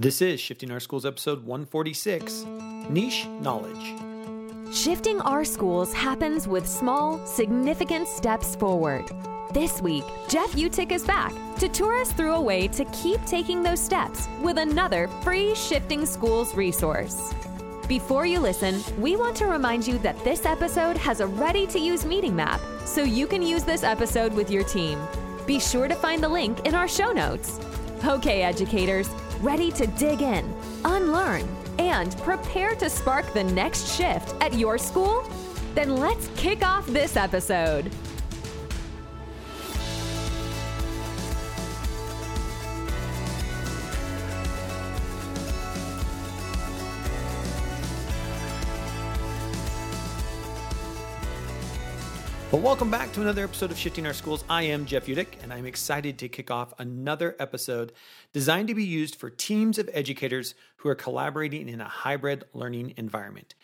This is Shifting Our Schools episode 146 Niche Knowledge. Shifting our schools happens with small, significant steps forward. This week, Jeff Utecht is back to tour us through a way to keep taking those steps with another free Shifting Schools resource. Before you listen, we want to remind you that this episode has a ready to use meeting map, so you can use this episode with your team. Be sure to find the link in our show notes. Okay, educators, ready to dig in, unlearn, and prepare to spark the next shift at your school? Then let's kick off this episode. Well, welcome back to another episode of Shifting Our Schools. I am Jeff Utecht, and I'm excited to kick off another episode designed to be used for teams of educators who are collaborating in a hybrid learning environment.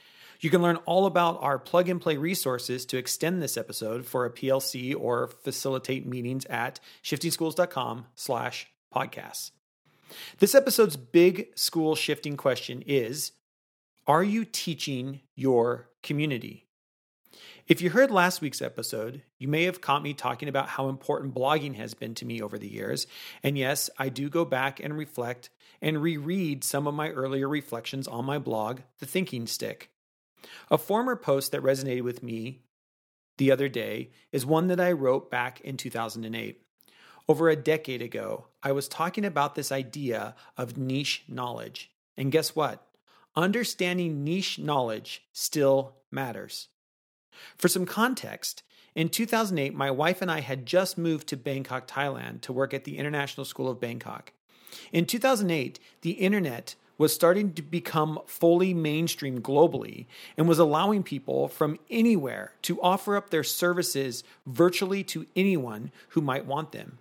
You can learn all about our plug and play resources to extend this episode for a PLC or facilitate meetings at shiftingschools.com slash podcasts. This episode's big school shifting question is, are you teaching your community? If you heard last week's episode, you may have caught me talking about how important blogging has been to me over the years. And yes, I do go back and reflect and reread some of my earlier reflections on my blog, The Thinking Stick. A former post that resonated with me the other day is one that I wrote back in 2008. Over a decade ago, I was talking about this idea of niche knowledge. And guess what? Understanding niche knowledge still matters. For some context, in 2008, my wife and I had just moved to Bangkok, Thailand to work at the International School of Bangkok. In 2008, the internet was starting to become fully mainstream globally and was allowing people from anywhere to offer up their services virtually to anyone who might want them.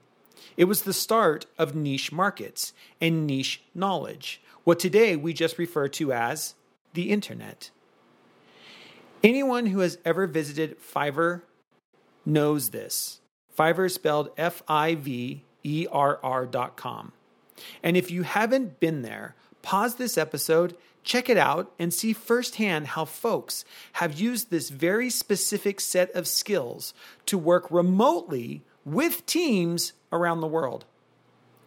It was the start of niche markets and niche knowledge, what today we just refer to as the internet. Anyone who has ever visited Fiverr knows this. Fiverr is spelled F I V E R R dot com. And if you haven't been there, pause this episode, check it out, and see firsthand how folks have used this very specific set of skills to work remotely with teams around the world.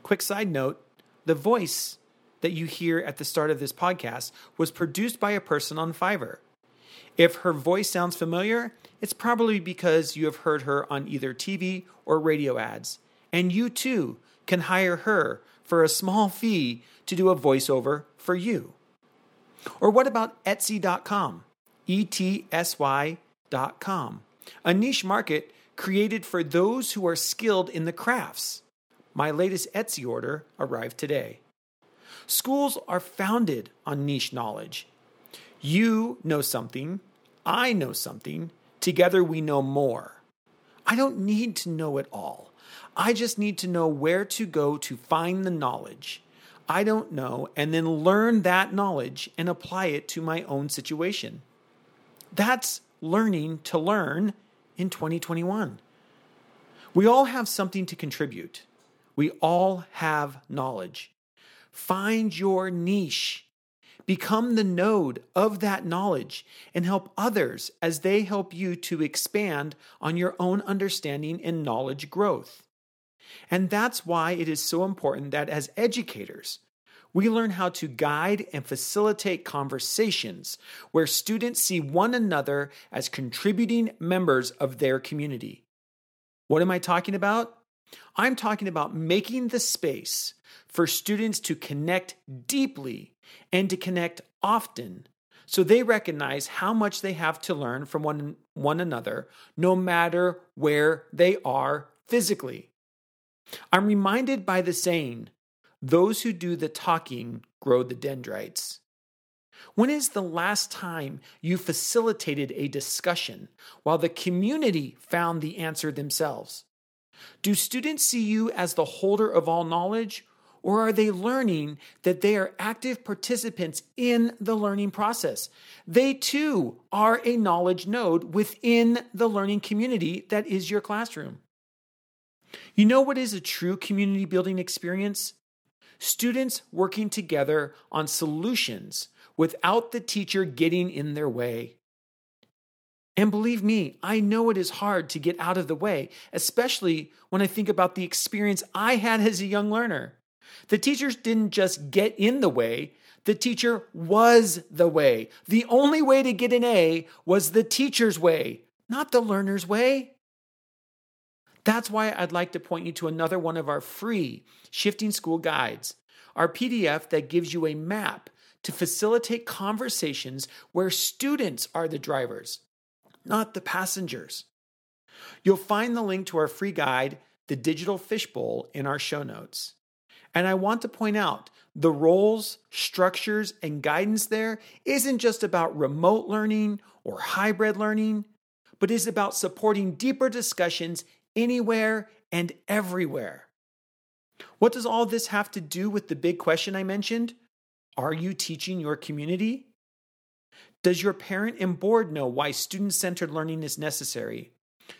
Quick side note the voice that you hear at the start of this podcast was produced by a person on Fiverr. If her voice sounds familiar, it's probably because you have heard her on either TV or radio ads. And you too can hire her for a small fee to do a voiceover for you. Or what about Etsy.com? E T S Y.com, a niche market created for those who are skilled in the crafts. My latest Etsy order arrived today. Schools are founded on niche knowledge. You know something, I know something, together we know more. I don't need to know it all. I just need to know where to go to find the knowledge I don't know and then learn that knowledge and apply it to my own situation. That's learning to learn in 2021. We all have something to contribute. We all have knowledge. Find your niche Become the node of that knowledge and help others as they help you to expand on your own understanding and knowledge growth. And that's why it is so important that as educators, we learn how to guide and facilitate conversations where students see one another as contributing members of their community. What am I talking about? I'm talking about making the space for students to connect deeply and to connect often so they recognize how much they have to learn from one, one another, no matter where they are physically. I'm reminded by the saying, those who do the talking grow the dendrites. When is the last time you facilitated a discussion while the community found the answer themselves? Do students see you as the holder of all knowledge, or are they learning that they are active participants in the learning process? They too are a knowledge node within the learning community that is your classroom. You know what is a true community building experience? students working together on solutions without the teacher getting in their way. And believe me, I know it is hard to get out of the way, especially when I think about the experience I had as a young learner. The teachers didn't just get in the way, the teacher was the way. The only way to get an A was the teacher's way, not the learner's way. That's why I'd like to point you to another one of our free Shifting School guides, our PDF that gives you a map to facilitate conversations where students are the drivers, not the passengers. You'll find the link to our free guide, The Digital Fishbowl, in our show notes. And I want to point out the roles, structures, and guidance there isn't just about remote learning or hybrid learning, but is about supporting deeper discussions anywhere and everywhere. What does all this have to do with the big question I mentioned? Are you teaching your community? Does your parent and board know why student centered learning is necessary?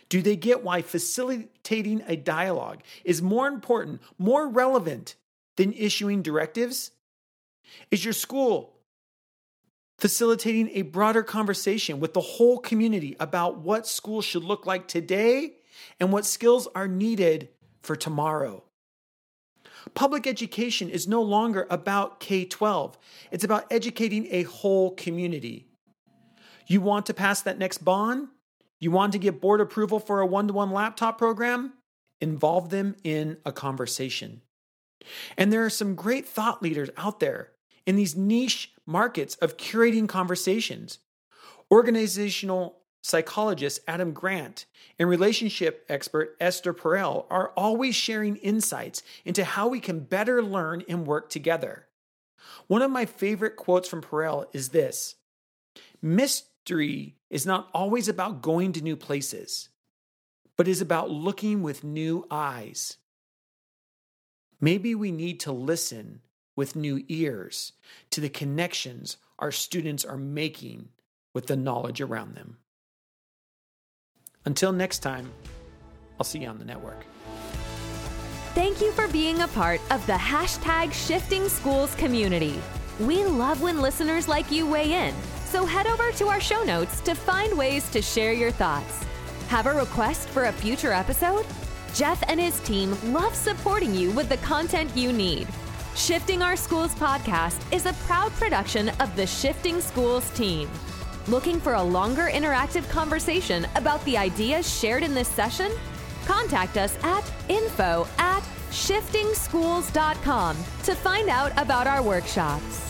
Do they get why facilitating a dialogue is more important, more relevant than issuing directives? Is your school facilitating a broader conversation with the whole community about what schools should look like today and what skills are needed for tomorrow? Public education is no longer about K 12, it's about educating a whole community. You want to pass that next bond? You want to get board approval for a one to one laptop program? Involve them in a conversation. And there are some great thought leaders out there in these niche markets of curating conversations. Organizational psychologist Adam Grant and relationship expert Esther Perel are always sharing insights into how we can better learn and work together. One of my favorite quotes from Perel is this Mystery is not always about going to new places, but is about looking with new eyes. Maybe we need to listen with new ears to the connections our students are making with the knowledge around them. Until next time, I'll see you on the network. Thank you for being a part of the hashtag Shifting Schools community. We love when listeners like you weigh in, so head over to our show notes to find ways to share your thoughts. Have a request for a future episode? Jeff and his team love supporting you with the content you need. Shifting Our Schools podcast is a proud production of the Shifting Schools team. Looking for a longer interactive conversation about the ideas shared in this session? Contact us at info at shiftingschools.com to find out about our workshops.